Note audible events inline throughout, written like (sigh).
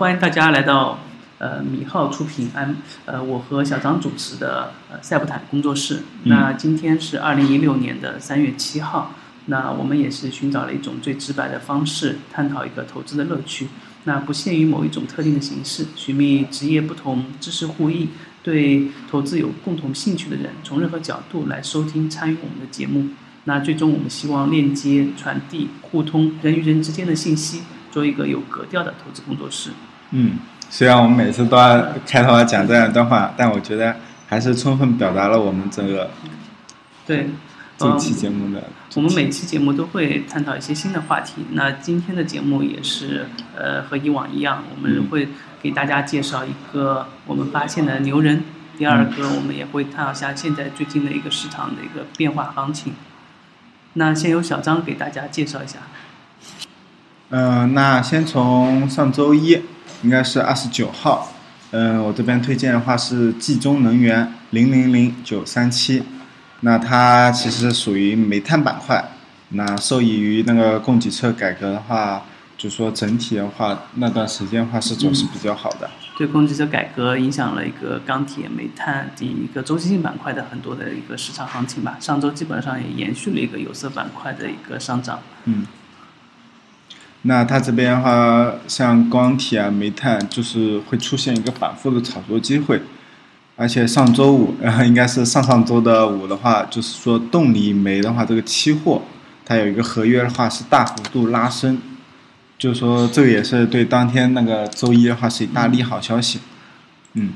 欢迎大家来到呃米浩出品，安呃我和小张主持的呃赛博坦工作室。那今天是二零一六年的三月七号，那我们也是寻找了一种最直白的方式，探讨一个投资的乐趣。那不限于某一种特定的形式，寻觅职业不同、知识互异、对投资有共同兴趣的人，从任何角度来收听参与我们的节目。那最终我们希望链接、传递、互通人与人之间的信息。做一个有格调的投资工作室。嗯，虽然我们每次都要开头要讲这样一段话，但我觉得还是充分表达了我们整个对这期节目的。我们每期节目都会探讨一些新的话题。那今天的节目也是呃和以往一样，我们会给大家介绍一个我们发现的牛人。第二个，我们也会探讨一下现在最近的一个市场的一个变化行情。那先由小张给大家介绍一下。嗯，那先从上周一，应该是二十九号，嗯，我这边推荐的话是冀中能源零零零九三七，那它其实属于煤炭板块，那受益于那个供给侧改革的话，就说整体的话那段时间的话是走势比较好的。对，供给侧改革影响了一个钢铁、煤炭第一个周期性板块的很多的一个市场行情吧。上周基本上也延续了一个有色板块的一个上涨。嗯。那它这边的话，像钢铁啊、煤炭，就是会出现一个反复的炒作机会，而且上周五，然 (laughs) 后应该是上上周的五的话，就是说动力煤的话，这个期货它有一个合约的话是大幅度拉升，就是说这个也是对当天那个周一的话是一大利好消息，嗯。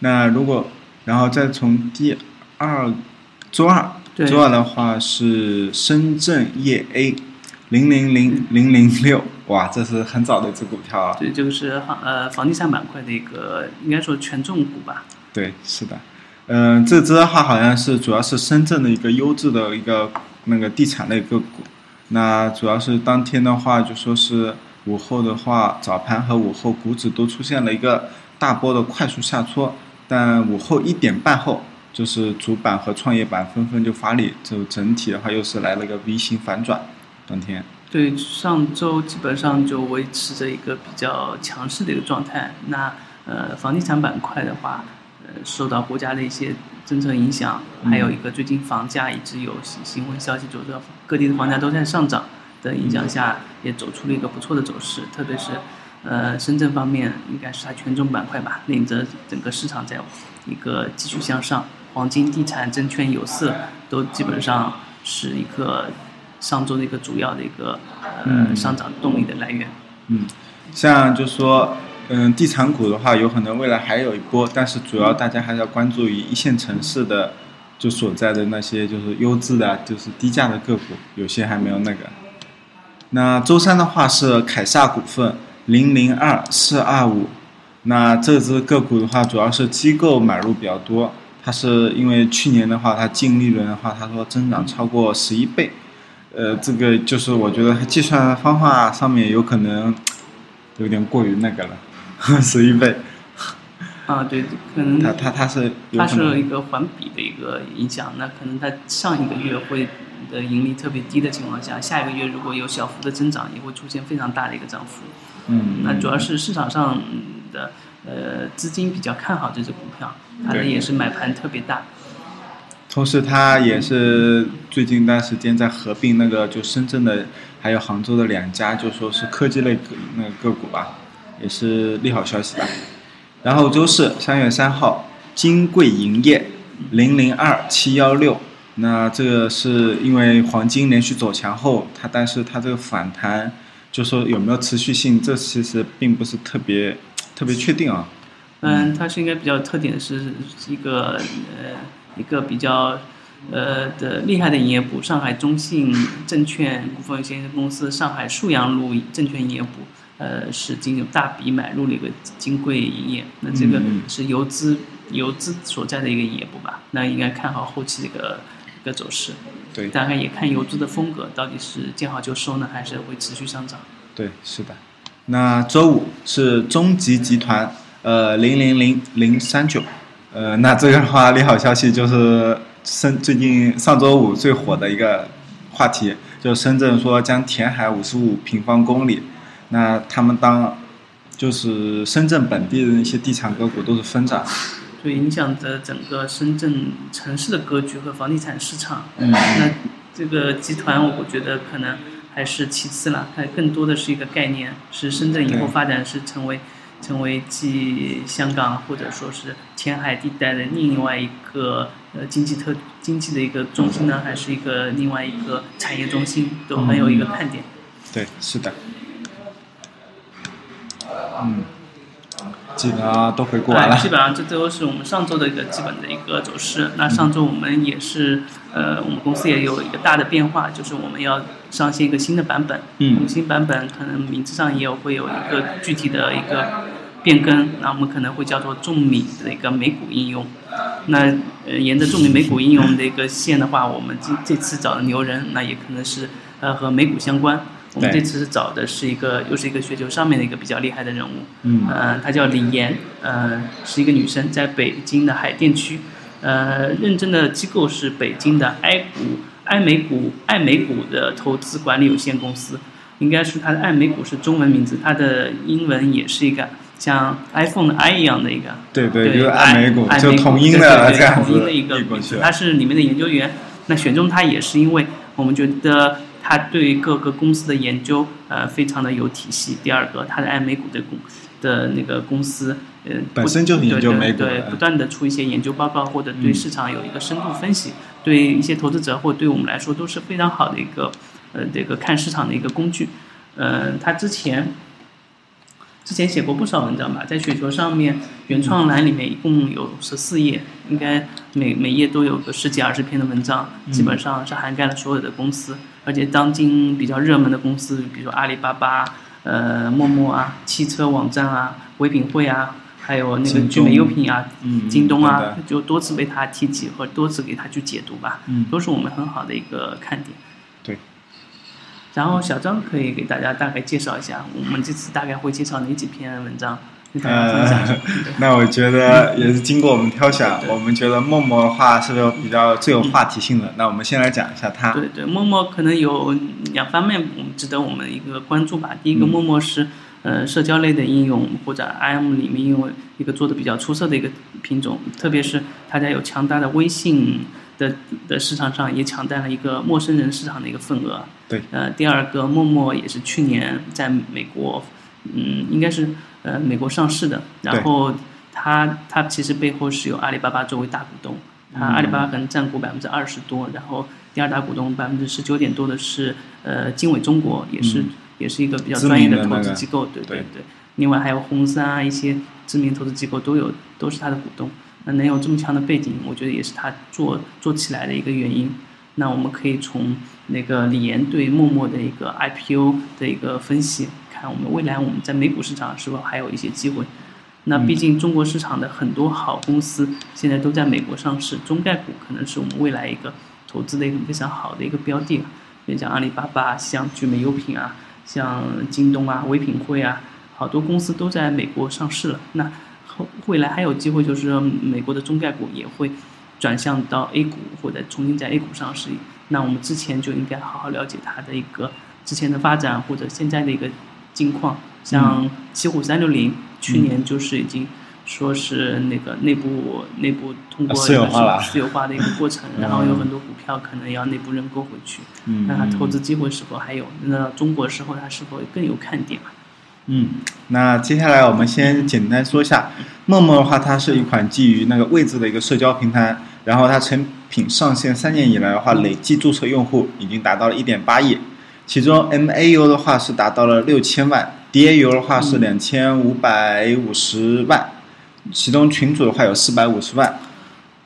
那如果然后再从第二周二，周二的话是深圳业 A。零零零零零六，哇，这是很早的一只股票啊！对，就是呃房地产板块的一个，应该说权重股吧。对，是的，嗯，这只的话好像是主要是深圳的一个优质的一个那个地产类个股。那主要是当天的话，就说是午后的话，早盘和午后股指都出现了一个大波的快速下挫，但午后一点半后，就是主板和创业板纷纷就发力，就整体的话又是来了个 V 型反转。当天对上周基本上就维持着一个比较强势的一个状态。那呃，房地产板块的话，呃，受到国家的一些政策影响，还有一个最近房价一直有新闻消息，就是各地的房价都在上涨的影响下，也走出了一个不错的走势。特别是呃，深圳方面应该是它权重板块吧，领着整个市场在一个继续向上。黄金、地产、证券、有色都基本上是一个。上周的一个主要的一个呃上涨动力的来源。嗯，像就说嗯地产股的话，有可能未来还有一波，但是主要大家还是要关注于一线城市的就所在的那些就是优质的，就是低价的个股，有些还没有那个。那周三的话是凯撒股份零零二四二五，那这只个股的话主要是机构买入比较多，它是因为去年的话它净利润的话，它说增长超过十一倍。呃，这个就是我觉得计算方法上面有可能有点过于那个了，(laughs) 十一倍。啊，对，可能它它它是它是一个环比的一个影响，那可能它上一个月会的盈利特别低的情况下，下一个月如果有小幅的增长，也会出现非常大的一个涨幅。嗯，那主要是市场上的呃资金比较看好这只股票，它的也是买盘特别大。同时，它也是最近一段时间在合并那个就深圳的，还有杭州的两家，就说是科技类那个个股吧，也是利好消息吧。然后周四三月三号，金贵银业零零二七幺六，那这个是因为黄金连续走强后，它但是它这个反弹，就说有没有持续性，这其实并不是特别特别确定啊。嗯，它是应该比较特点是一个呃。一个比较，呃的厉害的营业部，上海中信证券股份有限公司、上海沭阳路证券营业部，呃，是经有大笔买入了一个金贵营业，那这个是游资游资所在的一个营业部吧？那应该看好后期的一个一个走势。对，大概也看游资的风格，到底是见好就收呢，还是会持续上涨？对，是的。那周五是中集集团，呃，零零零零三九。呃，那这个的话，利好消息就是深最近上周五最火的一个话题，就深圳说将填海五十五平方公里，那他们当就是深圳本地的那些地产个股都是疯涨，就影响着整个深圳城市的格局和房地产市场。嗯。那这个集团，我觉得可能还是其次了，它更多的是一个概念，是深圳以后发展是成为成为继香港或者说是前海地带的另外一个呃经济特经济的一个中心呢，还是一个另外一个产业中心，都很有一个看点。对，是的，嗯，基本上都回顾完了哎，基本上这都是我们上周的一个基本的一个走势。那上周我们也是，呃，我们公司也有一个大的变化，就是我们要上线一个新的版本。嗯我们新版本可能名字上也有会有一个具体的一个变更，那我们可能会叫做众米的一个美股应用。那呃，沿着众米美股应用的一个线的话，我们这这次找的牛人，那也可能是呃和美股相关。我们这次是找的是一个又是一个雪球上面的一个比较厉害的人物，嗯。呃，她叫李岩，呃，是一个女生，在北京的海淀区，呃，认证的机构是北京的爱股爱美股爱美股的投资管理有限公司，应该是它的爱美股是中文名字，它的英文也是一个像 iPhone 的 i 一样的一个，对对，对，就是爱美股，就爱美同音对对对的这样子同音的一个他是里面的研究员。那选中他也是因为我们觉得他对各个公司的研究呃非常的有体系。第二个，他的爱美股的公的那个公司呃本身就是研究美股的对，不断的出一些研究报告或者对嗯市场有一个深度分析，对一些投资者或对我们来说都是非常好的一个呃这个看市场的一个工具。呃，他之前之前写过不少文章吧，在雪球上面原创栏里面一共有十四页，应该每每页都有个十几二十篇的文章，基本上是涵盖了所有的公司，而且当今比较热门的公司，比如说阿里巴巴、呃陌陌啊、汽车网站啊、唯品会啊，还有那个聚美优品啊、嗯，京东啊，就多次被他提及和多次给他去解读吧，嗯都是我们很好的一个看点。对。然后小张可以给大家大概介绍一下，我们这次大概会介绍哪几篇文章，跟大家分享一下。呃，(laughs) 那我觉得也是经过我们挑选，我们觉得陌陌的话是比较最有话题性的？那我们先来讲一下它。对对，陌陌可能有两方面，我们值得我们一个关注吧。第一个，嗯陌陌是呃社交类的应用或者 IM 里面应用一个做的比较出色的一个品种，特别是它在有强大的微信的的市场上也抢占了一个陌生人市场的一个份额。对。呃，第二个，陌陌也是去年在美国，嗯，应该是呃美国上市的，然后它它其实背后是有阿里巴巴作为大股东。它阿里巴巴可能占股百分之二十多，然后第二大股东百分之十九点多的是呃经纬中国，也是、嗯也是一个比较专业的投资机构，对对对。另外还有红杉啊，一些知名投资机构都有都是它的股东。那能有这么强的背景，我觉得也是它做做起来的一个原因。那我们可以从那个李岩对陌陌的一个 IPO 的一个分析，看我们未来我们在美股市场是否还有一些机会。那毕竟中国市场的很多好公司现在都在美国上市，中概股可能是我们未来一个投资的一个非常好的一个标的了。比如像阿里巴巴、像聚美优品啊、像京东啊、唯品会啊，好多公司都在美国上市了。那后未来还有机会，就是美国的中概股也会转向到 A 股或者重新在 A 股上市。那我们之前就应该好好了解它的一个之前的发展或者现在的一个境况。像奇虎三六零，去年就是已经说是那个内部内部通过私有化了私有化的一个过程，嗯 (laughs) 然后有很多股票可能要内部认购回去。嗯那它投资机会是否还有？那中国时候它是否更有看点啊？嗯，那接下来我们先简单说一下，陌陌的话，它是一款基于那个位置的一个社交平台，然后它成品上线三年以来的话，累计注册用户已经达到了一点八亿，其中 MAU 的话是达到了六千万，DAU 的话是两千五百五十万，其中群主的话有四百五十万。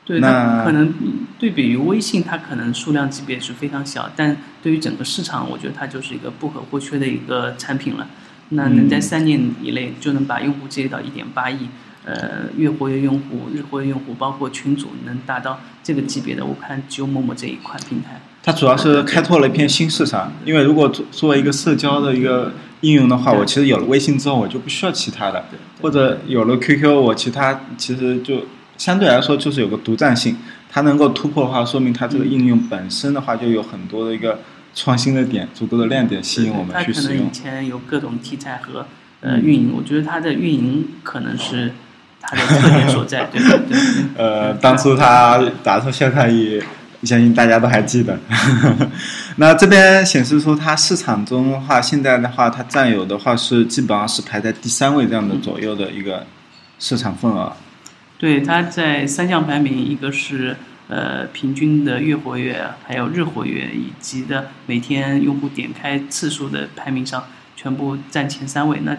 对，那可能对比于微信，它可能数量级别是非常小，但对于整个市场，我觉得它就是一个不可或缺的一个产品了。那能在嗯三年以内就能把用户积累到一点八亿，呃，月活跃用户、日活跃用户，包括群组能达到这个级别的，我看只有陌陌这一款平台。它主要是开拓了一片新市场，因为如果作作为一个社交的一个应用的话，我其实有了微信之后，我就不需要其他的，或者有了 QQ，我其他其实就相对来说就是有个独占性。它能够突破的话，说明它这个应用本身的话就有很多的一个创新的点、足够的亮点吸引我们去使用它可能以。前有各种题材和呃运营，我觉得它的运营可能是它的特点所在，对对对。(laughs) 呃，当初他打出宣传语，相信大家都还记得。(laughs) 那这边显示出它市场中的话，现在的话，它占有的话是基本上是排在第三位这样的左右的一个市场份额。对，它在三项排名，一个是呃平均的月活跃，还有日活跃，以及的每天用户点开次数的排名上，全部占前三位。那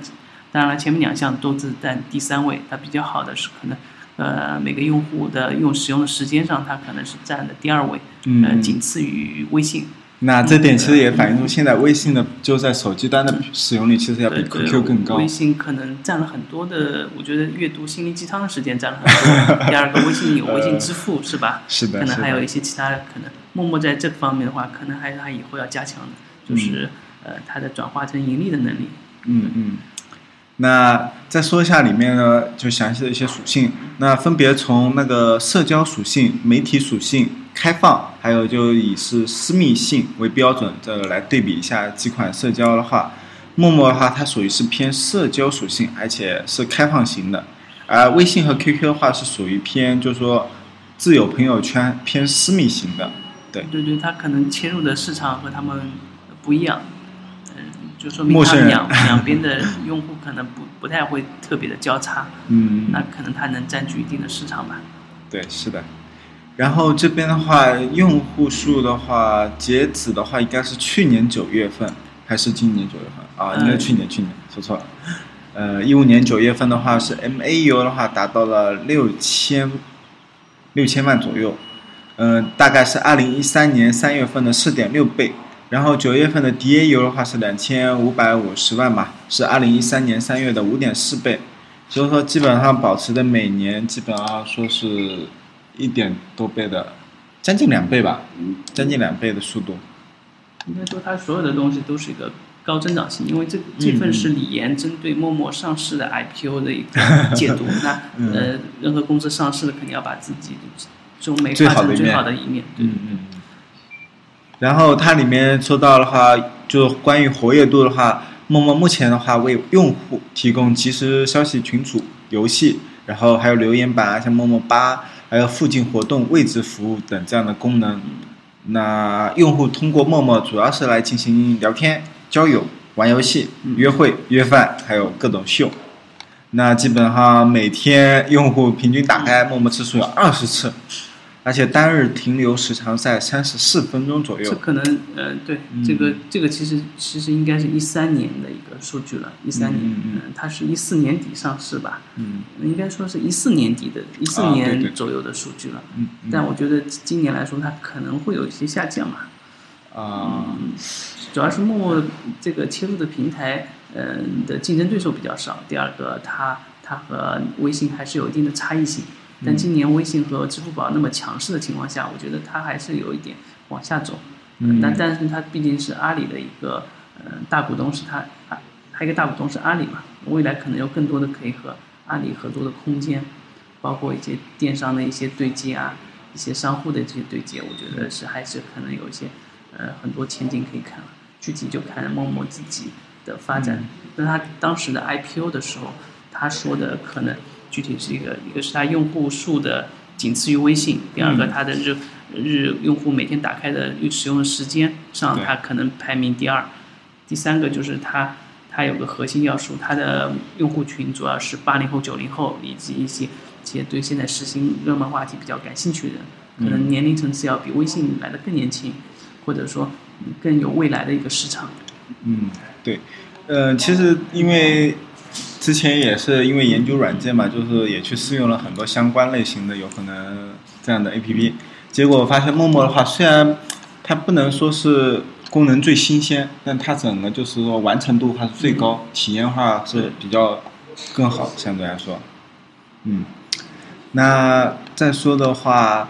当然了，前面两项都是占第三位。它比较好的是可能呃每个用户的用使用的时间上，它可能是占的第二位，嗯呃仅次于微信。那这点其实也反映出现在微信的就在手机端的使用率其实要比 QQ 更高微。信可能占了很多的，我觉得阅读心灵鸡汤的时间占了很多。第二个，微信有微信支付是吧？是的，可能。还有一些其他的可能。陌陌在这方面的话，可能还是它以后要加强的，就是、呃它的转化成盈利的能力。嗯嗯。那再说一下里面呢，就详细的一些属性。那分别从那个社交属性、媒体属性、开放，还有就以是私密性为标准，这个来对比一下几款社交的话，陌陌的话，它属于是偏社交属性，而且是开放型的，而微信和 QQ 的话是属于偏就是说自有朋友圈偏私密型的。对对对，它可能切入的市场和他们不一样。嗯，就说明两两边的用户可能不不太会特别的交叉，嗯，那可能它能占据一定的市场吧。对，是的。然后这边的话，用户数的话，截止的话应该是去年九月份还是今年九月份啊？应该是去年，去年说错了。呃，一五年九月份的话是 MAU 的话达到了六千六千万左右，呃，大概是二零一三年三月份的四点六倍。然后九月份的 DAU 的话是两千五百五十万吧，是二零一三年三月的五点四倍。所以说基本上保持的每年基本上说是一点多倍的，将近两倍吧，将近两倍的速度。应该说它所有的东西都是一个高增长性，因为这这份是李岩针对陌陌上市的 IPO 的一个 (laughs) 解读。那嗯呃，任何公司上市的肯定要把自己中美最发展最好的一面好的一面。对嗯嗯。然后它里面说到的话，就关于活跃度的话，陌陌目前的话为用户提供即时消息群组、游戏，然后还有留言板啊，像陌陌吧，还有附近活动位置服务等这样的功能。那用户通过陌陌主要是来进行聊天、交友、玩游戏、约会、约饭，还有各种秀。那基本上每天用户平均打开陌陌次数有二十次，而且单日停留时长在三十四分钟左右。这可能呃，对，嗯这个这个其实其实应该是一三年的一个数据了，一三年，嗯它是一四年底上市吧，嗯应该说是一四年底的，一四年左右的数据了。嗯嗯但我觉得今年来说，它可能会有一些下降嘛。啊主要是陌陌这个切入的平台，嗯、的竞争对手比较少。第二个，它它和微信还是有一定的差异性。但今年微信和支付宝那么强势的情况下，我觉得它还是有一点往下走。嗯但但是它毕竟是阿里的一个呃大股东，是它啊还有一个大股东是阿里嘛，未来可能有更多的可以和阿里合作的空间，包括一些电商的一些对接啊，一些商户的这些对接，我觉得是还是可能有一些呃很多前景可以看了。具体就看陌陌自己的发展。那他当时的 IPO 的时候，他说的可能具体是一个，一个是它用户数的仅次于微信，第二个它的日日用户每天打开的使用的时间上，它可能排名第二。第三个就是它它有个核心要素，它的用户群主要是八零后、九零后以及一些一些对现在时兴热门话题比较感兴趣的人，可能年龄层次要比微信来的更年轻，或者说嗯更有未来的一个市场。嗯，对，呃，其实因为之前也是因为研究软件嘛，就是也去试用了很多相关类型的有可能这样的 APP，结果发现陌陌的话，虽然它不能说是功能最新鲜，但它整个就是说完成度还是最高，体验化是比较更好，相对来说，嗯，那再说的话，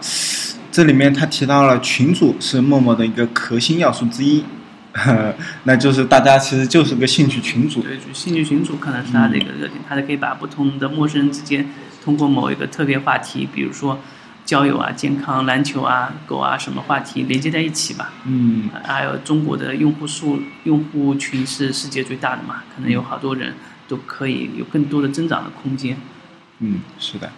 这里面他提到了群组是陌陌的一个核心要素之一。(laughs) 那就是大家其实就是个兴趣群组，对，就兴趣群组可能是它的一个热点，它可以把不同的陌生人之间通过某一个特别话题，比如说交友啊、健康、篮球啊、狗啊什么话题连接在一起吧。嗯呃还有中国的用户数、用户群是世界最大的嘛，可能有好多人都可以有更多的增长的空间。嗯，是的。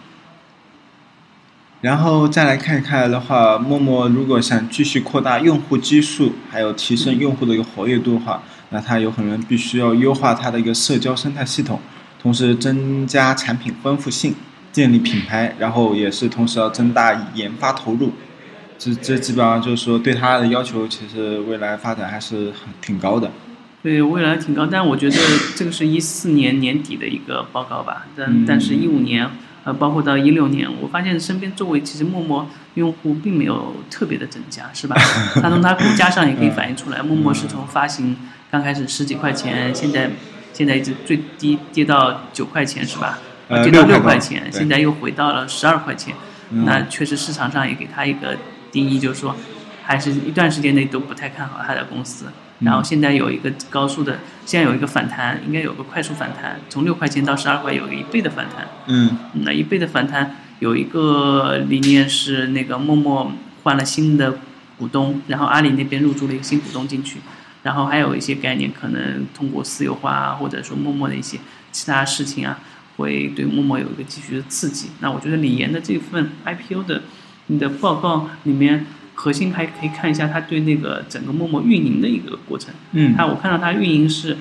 然后再来看一看的话，陌陌如果想继续扩大用户基数，还有提升用户的一个活跃度的话，那它有可能必须要优化它的一个社交生态系统，同时增加产品丰富性，建立品牌，然后也是同时要增大研发投入。这这基本上就是说对它的要求，其实未来发展还是很挺高的。对未来挺高，但我觉得这个是一四年年底的一个报告吧，但、但是一五年，呃，包括到一六年，我发现身边周围其实陌陌用户并没有特别的增加，是吧？(laughs) 它从它股价上也可以反映出来，陌陌是从发行刚开始十几块钱，现在现在一直最低跌到九块钱，是吧？呃跌到6块多六块钱，现在又回到了十二块钱，嗯那确实市场上也给它一个定义，就是说，还是一段时间内都不太看好它的公司。然后现在有一个高速的，现在有一个反弹，应该有个快速反弹，从六块钱到十二块有个一倍的反弹。嗯嗯那一倍的反弹有一个理念是那个陌陌换了新的股东，然后阿里那边入驻了一个新股东进去，然后还有一些概念可能通过私有化啊，或者说陌陌的一些其他事情啊，会对陌陌有一个继续的刺激。那我觉得李岩的这份 IPO 的你的报告里面。核心还可以看一下他对那个整个陌陌运营的一个过程。嗯它我看到它运营是，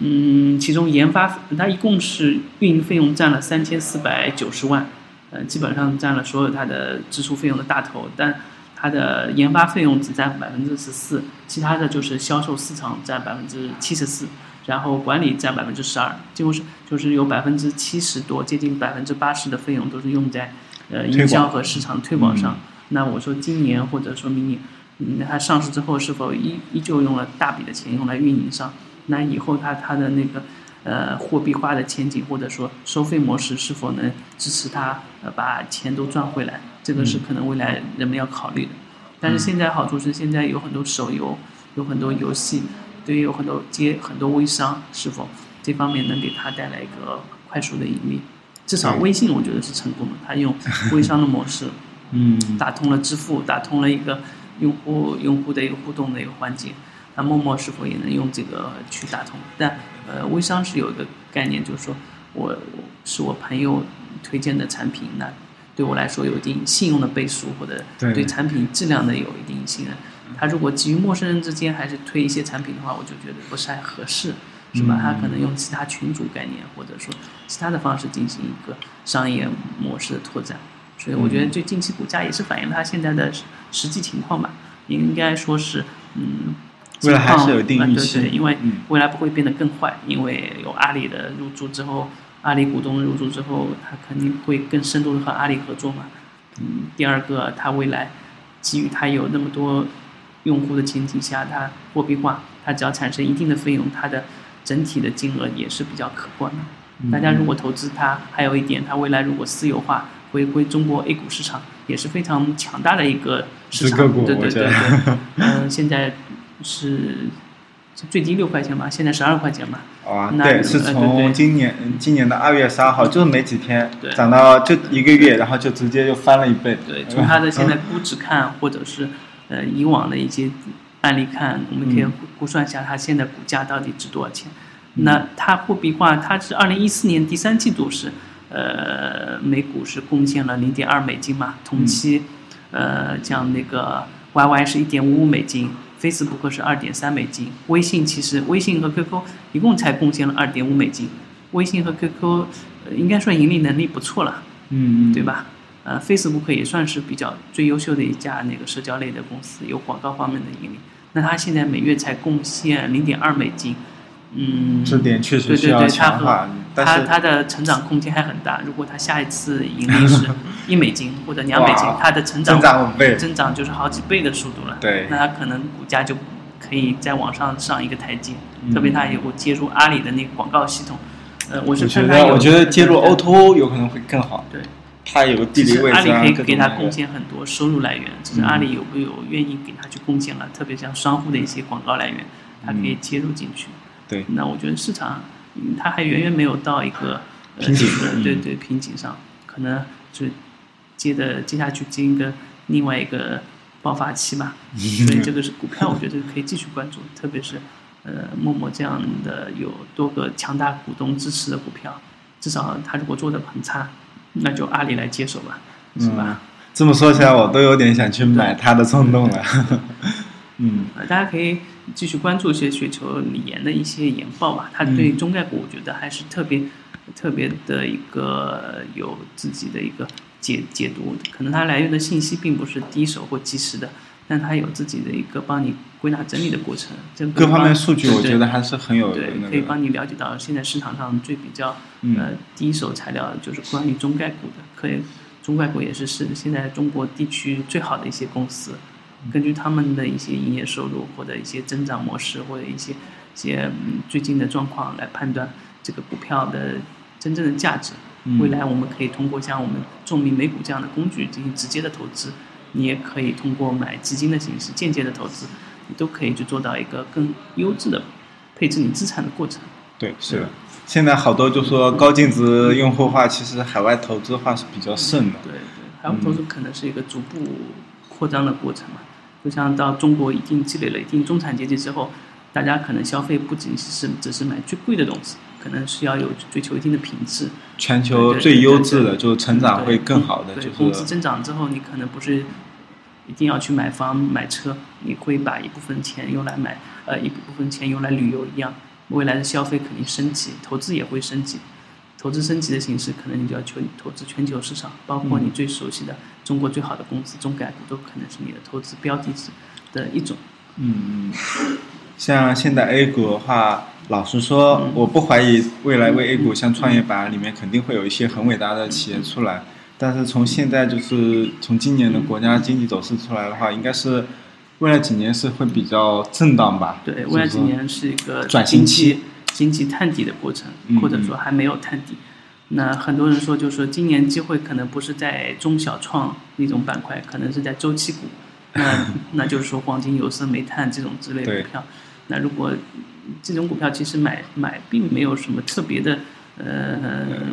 嗯，其中研发它一共是运营费用占了三千四百九十万，呃，基本上占了所有它的支出费用的大头，但它的研发费用只占百分之十四，其他的就是销售市场占百分之七十四，然后管理占百分之十二，几乎是就是有百分之七十多，接近百分之八十的费用都是用在呃营销和市场推广上。嗯那我说今年或者说明年，嗯，它上市之后是否依依旧用了大笔的钱用来运营上？那以后它它的那个呃货币化的前景或者说收费模式是否能支持它呃把钱都赚回来？这个是可能未来人们要考虑的。但是现在好处是现在有很多手游，有很多游戏，对于有很多接很多微商，是否这方面能给它带来一个快速的盈利？至少微信我觉得是成功的，它用微商的模式。嗯打通了支付，打通了一个用户用户的一个互动的一个环节。那陌陌是否也能用这个去打通？但呃，微商是有一个概念，就是说我我是我朋友推荐的产品，那对我来说有一定信用的背书，或者对对产品质量的有一定信任。他如果基于陌生人之间还是推一些产品的话，我就觉得不是太合适，是吧？嗯他可能用其他群组概念，或者说其他的方式进行一个商业模式的拓展。所以我觉得这近期股价也是反映了它现在的实实际情况吧，应该说是嗯，未来还是有一定呃预期对对，因为嗯未来不会变得更坏，因为有阿里的入驻之后，阿里股东入驻之后，他肯定会更深度的和阿里合作嘛。嗯，第二个，它未来基于它有那么多用户的前提下，它货币化，它只要产生一定的费用，它的整体的金额也是比较可观的。嗯大家如果投资它，还有一点，它未来如果私有化，回归中国 A 股市场，也是非常强大的一个市场。股对对对嗯、(laughs) 现在是最低六块钱嘛，现在十二块钱嘛。啊，那对，是从今年嗯今年的二月十二号，就是没几天对，涨到就一个月，然后就直接就翻了一倍。对，从它的 (laughs) 现在估值看，或者是呃以往的一些案例看，我们可以估算一下它现在股价到底值多少钱。那它货币化，它是二零一四年第三季度是呃每股是贡献了零点二美金嘛，同期呃像那个 YY 是一点五五美金。Facebook 是二点三美金，微信其实微信和 QQ 一共才贡献了二点五美金，微信和 QQ 呃应该说盈利能力不错了，嗯，嗯对？吧？呃，Facebook 也算是比较最优秀的一家那个社交类的公司，有广告方面的盈利。那它现在每月才贡献零点二美金，嗯，这点确实对对对，它需要强和化，但它是它的成长空间还很大。如果它下一次盈利是 (laughs) 一美金或者两美金哇，它的成长增长五倍，增长就是好几倍的速度了。对那它可能股价就可以再往上上一个台阶。嗯特别它有接入阿里的那个广告系统，呃，我是我觉得我觉得接入对 O2O 有可能会更好，对。它有个地理位置啊，阿里可以给它贡献很多收入来源，只是嗯阿里有没有愿意给它去贡献了，特别像商户的一些广告来源，它可以接入进去。嗯对那我觉得市场，嗯，它还远远没有到一个呃瓶颈对对瓶颈上，可能就接的接下去进一个另外一个爆发期吧。(laughs) 所以这个是股票，我觉得可以继续关注，特别是呃陌陌这样的有多个强大股东支持的股票，至少他如果做的很差，那就阿里来接手吧，是吧？这么说起来，我都有点想去买它的冲动了。(laughs) 嗯，呃，大家可以继续关注一些雪球里岩的一些研报吧。他对中概股，我觉得还是特别特别的一个有自己的一个解解读。可能他来源的信息并不是第一手或及时的，但他有自己的一个帮你归纳整理的过程。这各方面数据，我觉得还是很有对，那个。可以帮你了解到现在市场上最比较嗯呃第一手材料，就是关于中概股的。可以，中概股也是是现在中国地区最好的一些公司。根据他们的一些营业收入或者一些增长模式或者一些一些嗯最近的状况来判断这个股票的真正的价值。嗯未来我们可以通过像我们众民美股这样的工具进行直接的投资，你也可以通过买基金的形式间接的投资，你都可以去做到一个更优质的配置你资产的过程。对，是的。现在好多就说高净值用户化，其实海外投资化是比较盛的。对对，海外投资可能是一个逐步扩张的过程嘛。就像到中国已经积累了一定中产阶级之后，大家可能消费不仅是只是买最贵的东西，可能是要有追求一定的品质。全球最优质的，就是成长会更好的，就是工资增长之后，你可能不是一定要去买房买车，你会把一部分钱用来买，呃，一部分钱用来旅游一样。未来的消费肯定升级，投资也会升级。投资升级的形式，可能你就要求你投资全球市场，包括你最熟悉的中国最好的公司中概股，都可能是你的投资标的之的一种。嗯，像现在 A 股的话，老实说，嗯。我不怀疑未来为 A 股像创业板里面肯定会有一些很伟大的企业出来，但是从现在就是从今年的国家经济走势出来的话，应该是未来几年是会比较震荡吧？对，未来几年是一个转型期经济探底的过程嗯，或者说还没有探底。那很多人说，就是说今年机会可能不是在中小创那种板块，可能是在周期股。那 (laughs) 那就是说黄金、有色、煤炭这种之类的股票。那如果这种股票其实买买并没有什么特别的，呃，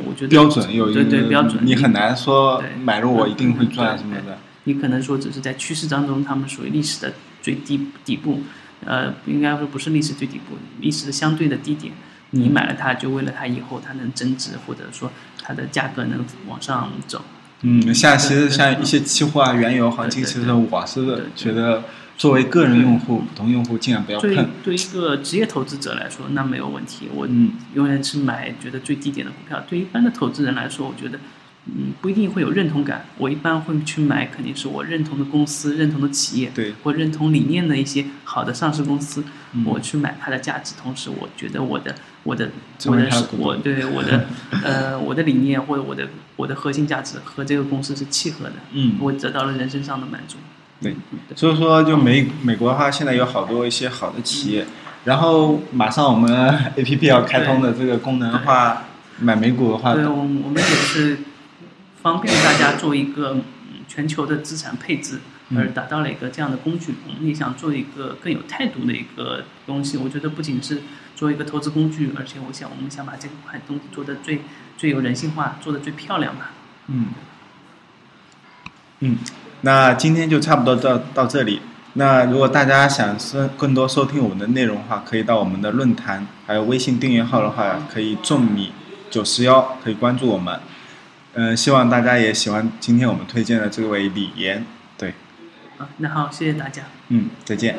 我觉得标准有一对个对标准，你很难说买入我一定会赚什么的。你可能说只是在趋势当中，他们属于历史的最低底部，呃，应该说不是历史最底部，历史的相对的低点。你买了它，就为了它以后它能增值，或者说它的价格能往上走。嗯，像其实像一些期货啊、原油行情，对对其实我是觉得作为个人用户、普通用户，尽量不要对碰。对一个职业投资者来说，那没有问题，我嗯永远是买觉得最低点的股票。对一般的投资人来说，我觉得，嗯，不一定会有认同感。我一般会去买肯定是我认同的公司、认同的企业，对或认同理念的一些好的上市公司，嗯我去买它的价值。同时，我觉得我的我的成我的我对我的 (laughs) 呃我的理念或者我的我的核心价值和这个公司是契合的，嗯我得到了人生上的满足。对所以说，就美美国的话，现在有好多一些好的企业，然后马上我们 (laughs) A P P 要开通的这个功能的话，买美股的话，对，我我们也是方便大家做一个嗯全球的资产配置，嗯而达到了一个这样的工具。我们也想做一个更有态度的一个东西。我觉得不仅是做一个投资工具，而且我想我们想把这块东西做的最最有人性化，做的最漂亮吧。嗯，嗯，那今天就差不多到到这里。那如果大家想收更多收听我们的内容的话，可以到我们的论坛，还有微信订阅号的话，可以众米九十幺，可以关注我们。嗯、希望大家也喜欢今天我们推荐的这位李岩。对，啊，那好，谢谢大家。嗯，再见。